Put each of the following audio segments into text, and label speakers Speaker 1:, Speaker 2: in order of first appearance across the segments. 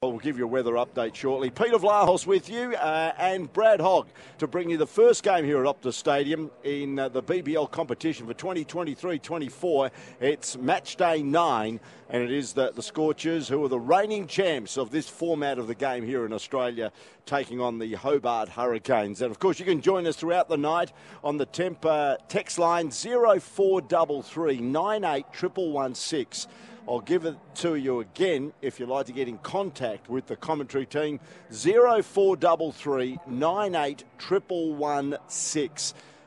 Speaker 1: We'll give you a weather update shortly. Peter Vlahos with you uh, and Brad Hogg to bring you the first game here at Optus Stadium in uh, the BBL competition for 2023-24. It's match day nine, and it is the, the Scorchers who are the reigning champs of this format of the game here in Australia, taking on the Hobart Hurricanes. And of course, you can join us throughout the night on the temp uh, text line 0433 98 I'll give it to you again if you'd like to get in contact with the commentary team. 0433 98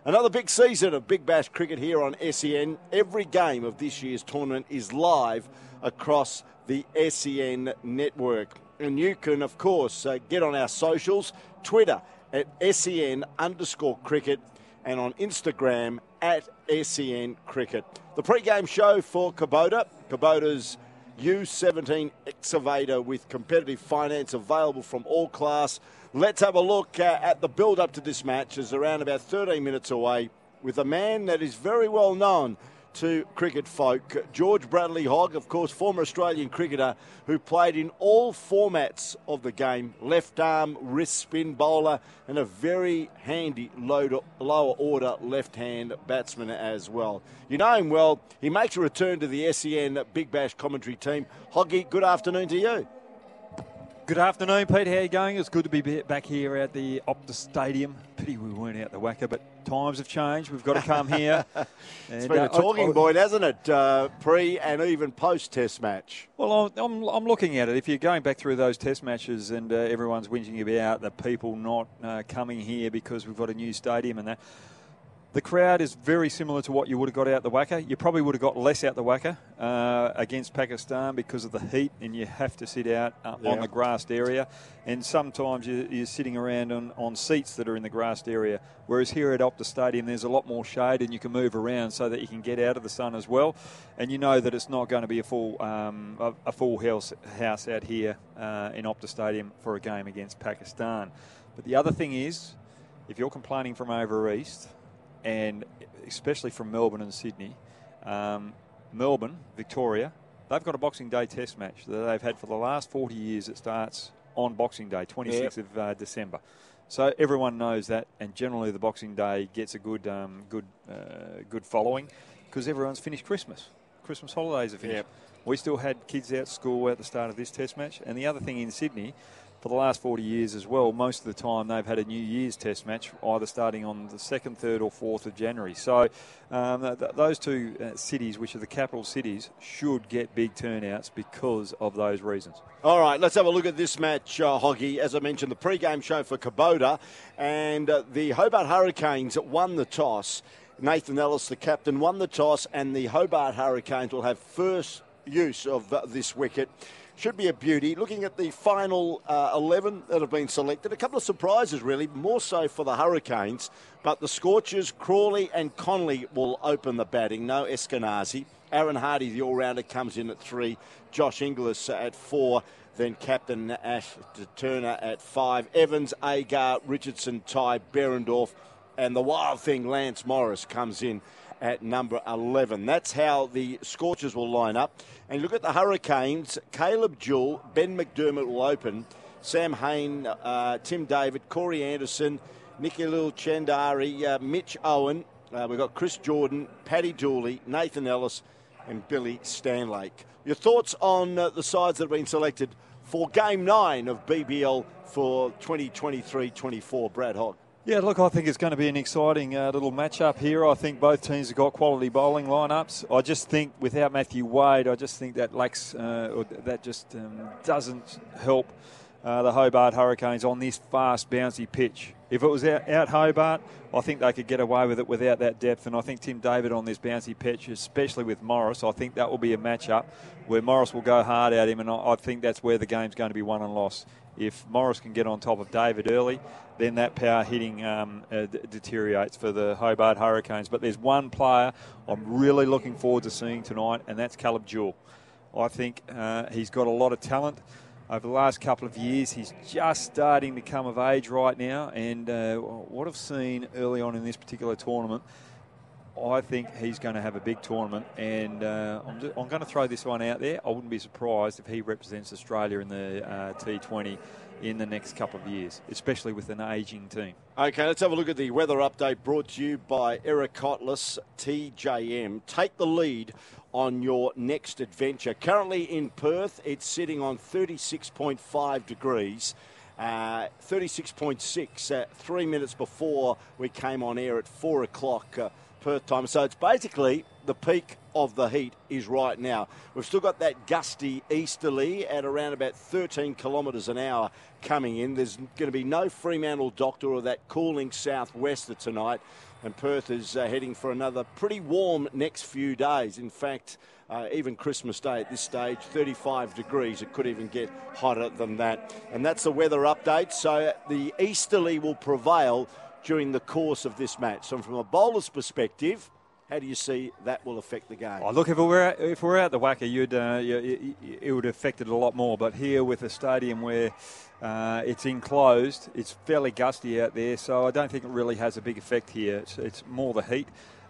Speaker 1: Another big season of Big Bash cricket here on SEN. Every game of this year's tournament is live across the SEN network. And you can, of course, uh, get on our socials Twitter at SEN underscore cricket and on Instagram at SEN Cricket. The pre-game show for Kubota, Kubota's U17 excavator with competitive finance available from all class. Let's have a look uh, at the build-up to this match. It's around about 13 minutes away with a man that is very well known to cricket folk. George Bradley Hogg, of course, former Australian cricketer who played in all formats of the game left arm, wrist spin bowler, and a very handy lower order left hand batsman as well. You know him well. He makes a return to the SEN Big Bash commentary team. Hoggy, good afternoon to you.
Speaker 2: Good afternoon, Pete. How are you going? It's good to be back here at the Optus Stadium. Pity we weren't out the WACA, but times have changed. We've got to come here.
Speaker 1: it's been uh, a talking I, point, hasn't it? Uh, pre and even post Test match.
Speaker 2: Well, I'm, I'm looking at it. If you're going back through those Test matches and uh, everyone's whinging about the people not uh, coming here because we've got a new stadium and that. The crowd is very similar to what you would have got out the WACA. You probably would have got less out the WACA uh, against Pakistan because of the heat, and you have to sit out uh, yeah. on the grassed area. And sometimes you, are sitting around on, on seats that are in the grassed area. Whereas here at Optus Stadium, there's a lot more shade, and you can move around so that you can get out of the sun as well. And you know that it's not going to be a full um, a, a, full house, house out here uh, in Optus Stadium for a game against Pakistan. But the other thing is, if you're complaining from over east and especially from Melbourne and Sydney. Um, Melbourne, Victoria, they've got a Boxing Day Test match that they've had for the last 40 years. It starts on Boxing Day, 26th yep. of uh, December. So everyone knows that, and generally the Boxing Day gets a good, um, good, uh, good following because everyone's finished Christmas. Christmas holidays are finished. Yep. We still had kids out school at the start of this Test match, and the other thing in Sydney for the last 40 years as well, most of the time they've had a New Year's Test match, either starting on the 2nd, 3rd, or 4th of January. So um, th- those two uh, cities, which are the capital cities, should get big turnouts because of those reasons.
Speaker 1: All right, let's have a look at this match, uh, Hoggy. As I mentioned, the pre-game show for Kubota, and uh, the Hobart Hurricanes won the toss. Nathan Ellis, the captain, won the toss, and the Hobart Hurricanes will have first use of uh, this wicket should be a beauty. Looking at the final uh, 11 that have been selected, a couple of surprises really, more so for the Hurricanes. But the Scorchers, Crawley and Connolly will open the batting. No Eskinazi. Aaron Hardy, the all-rounder, comes in at three. Josh Inglis at four. Then captain Ash Turner at five. Evans, Agar, Richardson, Tye, Behrendorff, And the wild thing, Lance Morris, comes in at number 11. That's how the Scorchers will line up. And look at the Hurricanes. Caleb Jewell, Ben McDermott will open. Sam Hain, uh, Tim David, Corey Anderson, Nikhil Chaudhary, uh, Mitch Owen. Uh, we've got Chris Jordan, Paddy Dooley, Nathan Ellis, and Billy Stanlake. Your thoughts on uh, the sides that have been selected for Game 9 of BBL for 2023-24, Brad Hogg?
Speaker 2: Yeah, look, I think it's going to be an exciting uh, little match-up here. I think both teams have got quality bowling lineups. I just think without Matthew Wade, I just think that lacks, uh, or that just um, doesn't help uh, the Hobart Hurricanes on this fast, bouncy pitch. If it was out, out, Hobart, I think they could get away with it without that depth. And I think Tim David on this bouncy pitch, especially with Morris, I think that will be a match-up where Morris will go hard at him, and I, I think that's where the game's going to be won and lost. If Morris can get on top of David early, then that power hitting um, uh, d- deteriorates for the Hobart Hurricanes. But there's one player I'm really looking forward to seeing tonight, and that's Caleb Jewell. I think uh, he's got a lot of talent. Over the last couple of years, he's just starting to come of age right now. And uh, what I've seen early on in this particular tournament, I think he's going to have a big tournament, and uh, I'm, just, I'm, going to throw this one out there. I wouldn't be surprised if he represents Australia in the uh, T20 in the next couple of years, especially with an ageing team.
Speaker 1: Okay, let's have a look at the weather update brought to you by Eric Cotlis, TJM. Take the lead on your next adventure. Currently in Perth, it's sitting on 36.5 degrees. Uh, 36.6, uh, three minutes before we came on air at four o'clock uh, Perth time. So it's basically the peak of the heat is right now. We've still got that gusty easterly at around about 13 kilometres an hour coming in. There's going to be no Fremantle Doctor or that cooling southwester tonight. And Perth is uh, heading for another pretty warm next few days. In fact, uh, even Christmas Day at this stage, 35 degrees. It could even get hotter than that. And that's the weather update. So the easterly will prevail during the course of this match. So from a bowler's perspective, how do you see that will affect the game?
Speaker 2: Oh, look, if we're if we're out the WACA, you'd uh, you, it would affect it a lot more. But here with a stadium where uh, it's enclosed, it's fairly gusty out there, so I don't think it really has a big effect here. It's, it's more the heat.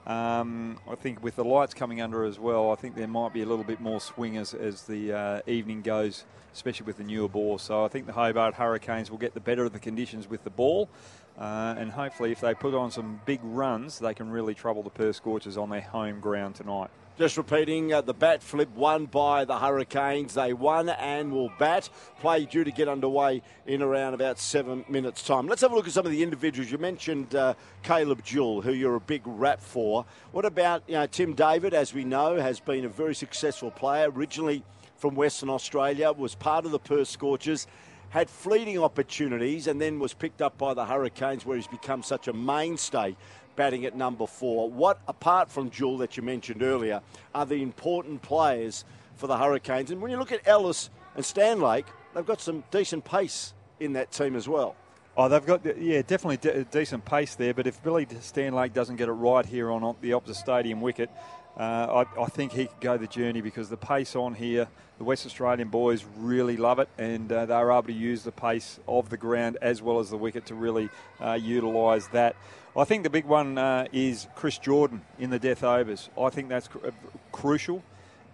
Speaker 2: Um, I think with the lights coming under as well, I think there might be a little bit more swing as, as the uh, evening goes, especially with the newer ball. So I think the Hobart Hurricanes will get the better of the conditions with the ball. Uh, and hopefully, if they put on some big runs, they can really trouble the Perth Scorchers on their home ground tonight.
Speaker 1: Just repeating, uh, the bat flip won by the Hurricanes. They won and will bat. Play due to get underway in around about seven minutes' time. Let's have a look at some of the individuals. You mentioned uh, Caleb Jewell, who you're a big rap for. What about you know, Tim David, as we know, has been a very successful player, originally from Western Australia, was part of the Perth Scorchers had fleeting opportunities and then was picked up by the Hurricanes, where he's become such a mainstay batting at number four. What, apart from Jewell that you mentioned earlier, are the important players for the Hurricanes? And when you look at Ellis and Stanlake, they've got some decent pace in that team as well.
Speaker 2: Oh, they've got yeah, definitely de- decent pace there. But if Billy Stanlake doesn't get it right here on the Optus stadium wicket, uh, I, I, think he could go the journey because the pace on here, the West Australian boys really love it, and uh, they're able to use the pace of the ground as well as the wicket to really uh, utilise that. I think the big one uh, is Chris Jordan in the death overs. I think that's cr- uh, crucial.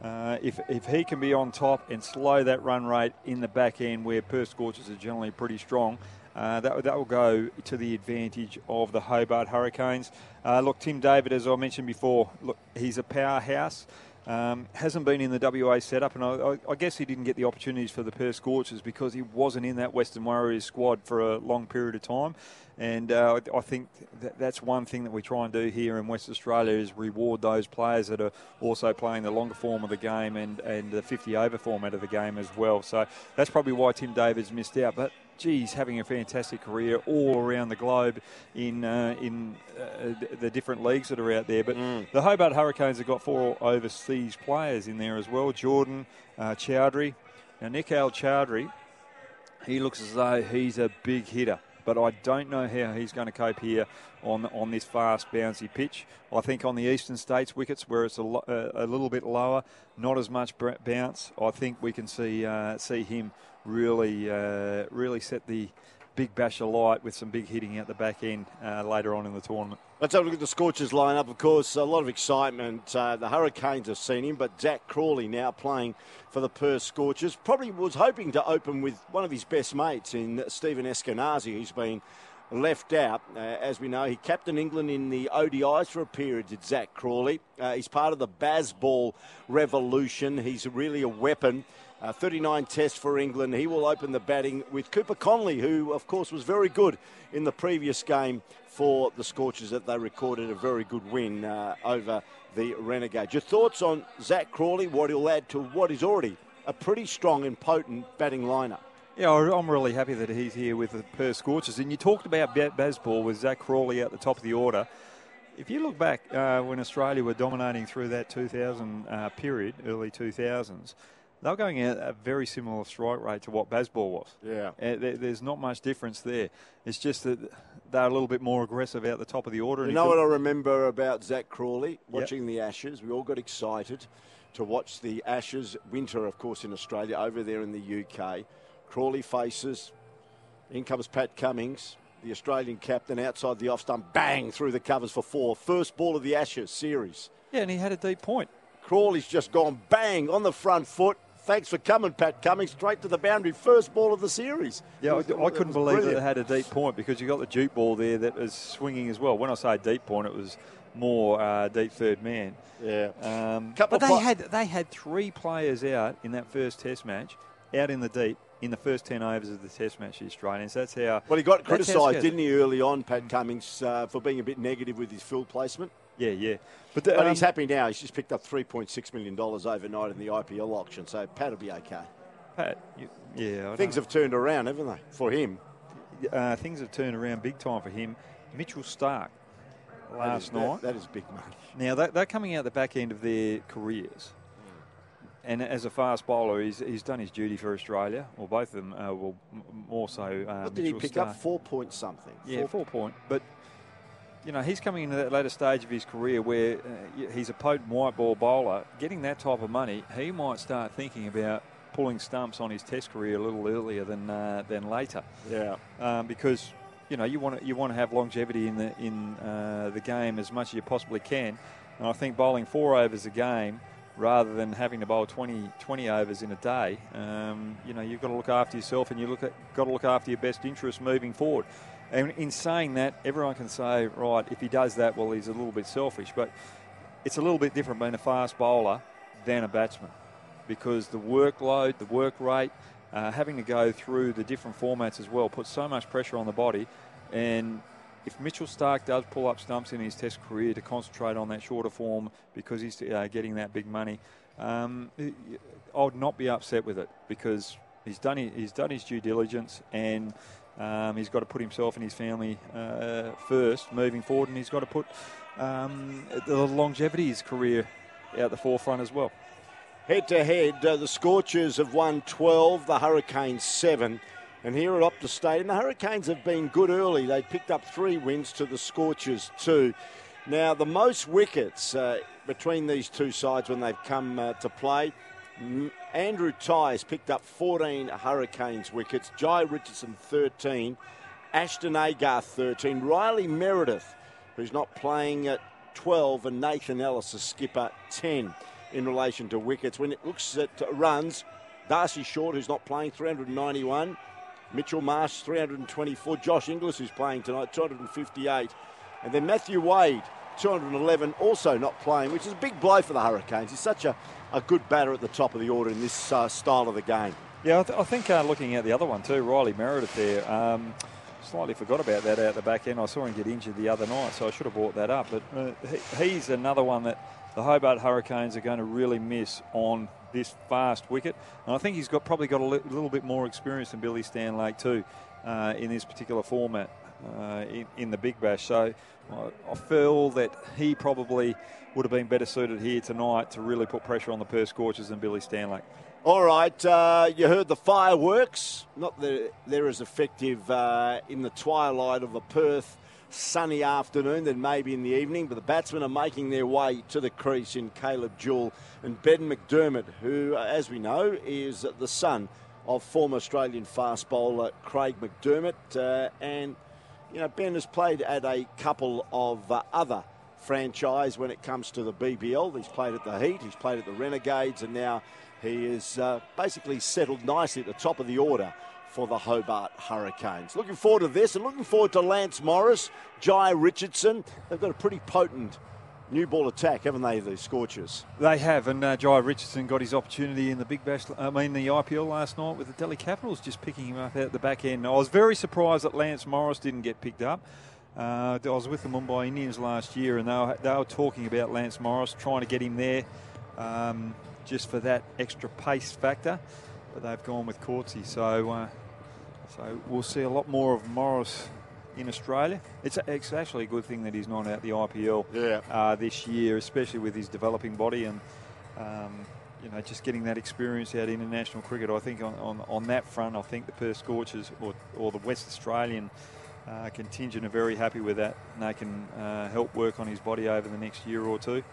Speaker 2: If, if he can be on top and slow that run rate in the back end where Perth Scorchers are generally pretty strong, uh, that, that will go to the advantage of the Hobart Hurricanes. Uh, look, Tim David, as I mentioned before, look, he's a powerhouse. Um, hasn't been in the WA setup, and I, I, guess he didn't get the opportunities for the Perth Scorchers because he wasn't in that Western Warriors squad for a long period of time. And uh, I think that that's one thing that we try and do here in West Australia is reward those players that are also playing the longer form of the game and, and the 50 over format of the game as well. So that's probably why Tim David's missed out. But geez, having a fantastic career all around the globe in uh, in uh, the different leagues that are out there. But mm. the Hobart Hurricanes have got four overseas players in there as well. Jordan uh, Chaudhary. Now, Nikhil Chaudhary, he looks as though he's a big hitter but I don't know how he's going to cope here on on this fast bouncy pitch. I think on the eastern states wickets where it's a, a, a little bit lower, not as much bounce. I think we can see uh, see him really uh, really set the big bash alight with some big hitting at the back end uh, later on in the tournament.
Speaker 1: Let's have a look at the Scorchers lineup. Of course, a lot of excitement. Uh, the Hurricanes have seen him, but Zach Crawley now playing for the Perth Scorchers. Probably was hoping to open with one of his best mates in Stephen Eskinazi, who's been left out. Uh, as we know, he captained England in the ODIs for a period, did Zach Crawley. Uh, he's part of the Bazball revolution. He's really a weapon. Uh, 39 tests for England. He will open the batting with Cooper Connolly, who, of course, was very good in the previous game for the Scorchers that they recorded a very good win uh, over the Renegades. Your thoughts on Zach Crawley, what he'll add to what is already a pretty strong and potent batting lineup?
Speaker 2: Yeah, I'm really happy that he's here with the Perth Scorchers. And you talked about Bazball with Zach Crawley at the top of the order. If you look back uh, when Australia were dominating through that 2000 uh, period, early 2000s, they were going at a very similar strike rate to what Bazball was.
Speaker 1: Yeah.
Speaker 2: Uh, there's not much difference there. It's just that they're a little bit more aggressive out the top of the order.
Speaker 1: You know what I remember about Zach Crawley watching yep. the Ashes? We all got excited to watch the Ashes winter, of course, in Australia, over there in the UK. Crawley faces, in comes Pat Cummins, the Australian captain, outside the off stump, bang through the covers for four. First ball of the Ashes series.
Speaker 2: Yeah, and he had a deep point.
Speaker 1: Crawley's just gone bang on the front foot. Thanks for coming, Pat Cummins, straight to the boundary. First ball of the series.
Speaker 2: Yeah, I, I couldn't believe that it had a deep point because you got the Duke ball there that was swinging as well. When I say deep point, it was more uh, deep third man.
Speaker 1: Yeah.
Speaker 2: Um, but they had they had three players out in that first Test match, out in the deep in the first 10 overs of the Test match, the Australians. That's how.
Speaker 1: Well, he got criticised, didn't he, early on, Pat Cummins, uh, for being a bit negative with his field placement?
Speaker 2: Yeah, yeah.
Speaker 1: But, the, but um, he's happy now. He's just picked up $3.6 million overnight in the IPL auction, so Pat will be okay.
Speaker 2: Pat, you, yeah.
Speaker 1: I things have turned around, haven't they, for him?
Speaker 2: Uh, things have turned around big time for him. Mitchell Starc last
Speaker 1: that
Speaker 2: is, night.
Speaker 1: That, that is big money.
Speaker 2: Now, they're coming out the back end of their careers. And as a fast bowler, he's, he's done his duty for Australia. Well, both of them, uh, well, more so. Uh,
Speaker 1: what did
Speaker 2: Mitchell
Speaker 1: he pick
Speaker 2: Starc.
Speaker 1: up? Four point something.
Speaker 2: Yeah, four, four point. But you know, he's coming into that later stage of his career where uh, he's a potent white ball bowler. Getting that type of money, he might start thinking about pulling stumps on his Test career a little earlier than uh, than later.
Speaker 1: Yeah,
Speaker 2: um, because you know you want to you want to have longevity in the in uh, the game as much as you possibly can. And I think bowling four overs a game rather than having to bowl 20, 20 overs in a day, um, you know, you've got to look after yourself and you look at, got to look after your best interests moving forward. And in saying that, everyone can say, right, if he does that, well, he's a little bit selfish. But it's a little bit different being a fast bowler than a batsman because the workload, the work rate, uh, having to go through the different formats as well puts so much pressure on the body. And if Mitchell Starc does pull up stumps in his Test career to concentrate on that shorter form because he's uh, getting that big money, um, I would not be upset with it because he's done his, he's done his due diligence and um, he's got to put himself and his family uh, first moving forward, and he's got to put um, the longevity of his career out the forefront as well.
Speaker 1: Head to head, uh, the Scorchers have won 12, the Hurricanes 7. And here at Optus Stadium, the Hurricanes have been good early. They picked up three wins to the Scorchers, two. Now, the most wickets uh, between these two sides when they've come uh, to play Andrew Tye picked up 14 Hurricanes wickets. Jhye Richardson 13. Ashton Agar 13. Riley Meredith, who's not playing at 12, and Nathan Ellis, the skipper, 10 in relation to wickets. When it looks at runs, Darcy Short, who's not playing, 391. Mitchell Marsh, 324. Josh Inglis, who's playing tonight, 258. And then Matthew Wade, 211, also not playing, which is a big blow for the Hurricanes. He's such a, a good batter at the top of the order in this uh, style of the game.
Speaker 2: Yeah, I, th- I think uh, looking at the other one too, Riley Meredith there. Um, slightly forgot about that out the back end. I saw him get injured the other night, so I should have brought that up. But uh, he, he's another one that the Hobart Hurricanes are going to really miss on this fast wicket. And I think he's got probably got a li- little bit more experience than Billy Stanlake too uh, in this particular format uh, in, in, the Big Bash. So I, I feel that he probably would have been better suited here tonight to really put pressure on the Perth Scorchers than Billy Stanlake.
Speaker 1: All right, uh, you heard the fireworks. Not that they're as effective uh, in the twilight of a Perth sunny afternoon than maybe in the evening, but the batsmen are making their way to the crease in Caleb Jewell and Ben McDermott, who, uh, as we know, is the son of former Australian fast bowler Craig McDermott. Uh, and, you know, Ben has played at a couple of uh, other franchise when it comes to the BBL. He's played at the Heat, he's played at the Renegades, and now he is uh, basically settled nicely at the top of the order for the Hobart Hurricanes. Looking forward to this and looking forward to Lance Morris, Jhye Richardson. They've got a pretty potent new ball attack, haven't they, the Scorchers?
Speaker 2: They have, and uh, Jhye Richardson got his opportunity in the Big Bash, I mean, the IPL last night with the Delhi Capitals just picking him up at the back end. I was very surprised that Lance Morris didn't get picked up. Uh, I was with the Mumbai Indians last year, and they were, they were talking about Lance Morris, trying to get him there um, just for that extra pace factor. But they've gone with Coetzee, so uh, so we'll see a lot more of Morris in Australia. It's, it's actually a good thing that he's not out the IPL
Speaker 1: yeah.
Speaker 2: uh, this year, especially with his developing body and. Um, you know, just getting that experience out international cricket, I think on, on, on that front, I think the Perth Scorchers or, or the West Australian uh, contingent are very happy with that. And they can uh, help work on his body over the next year or two.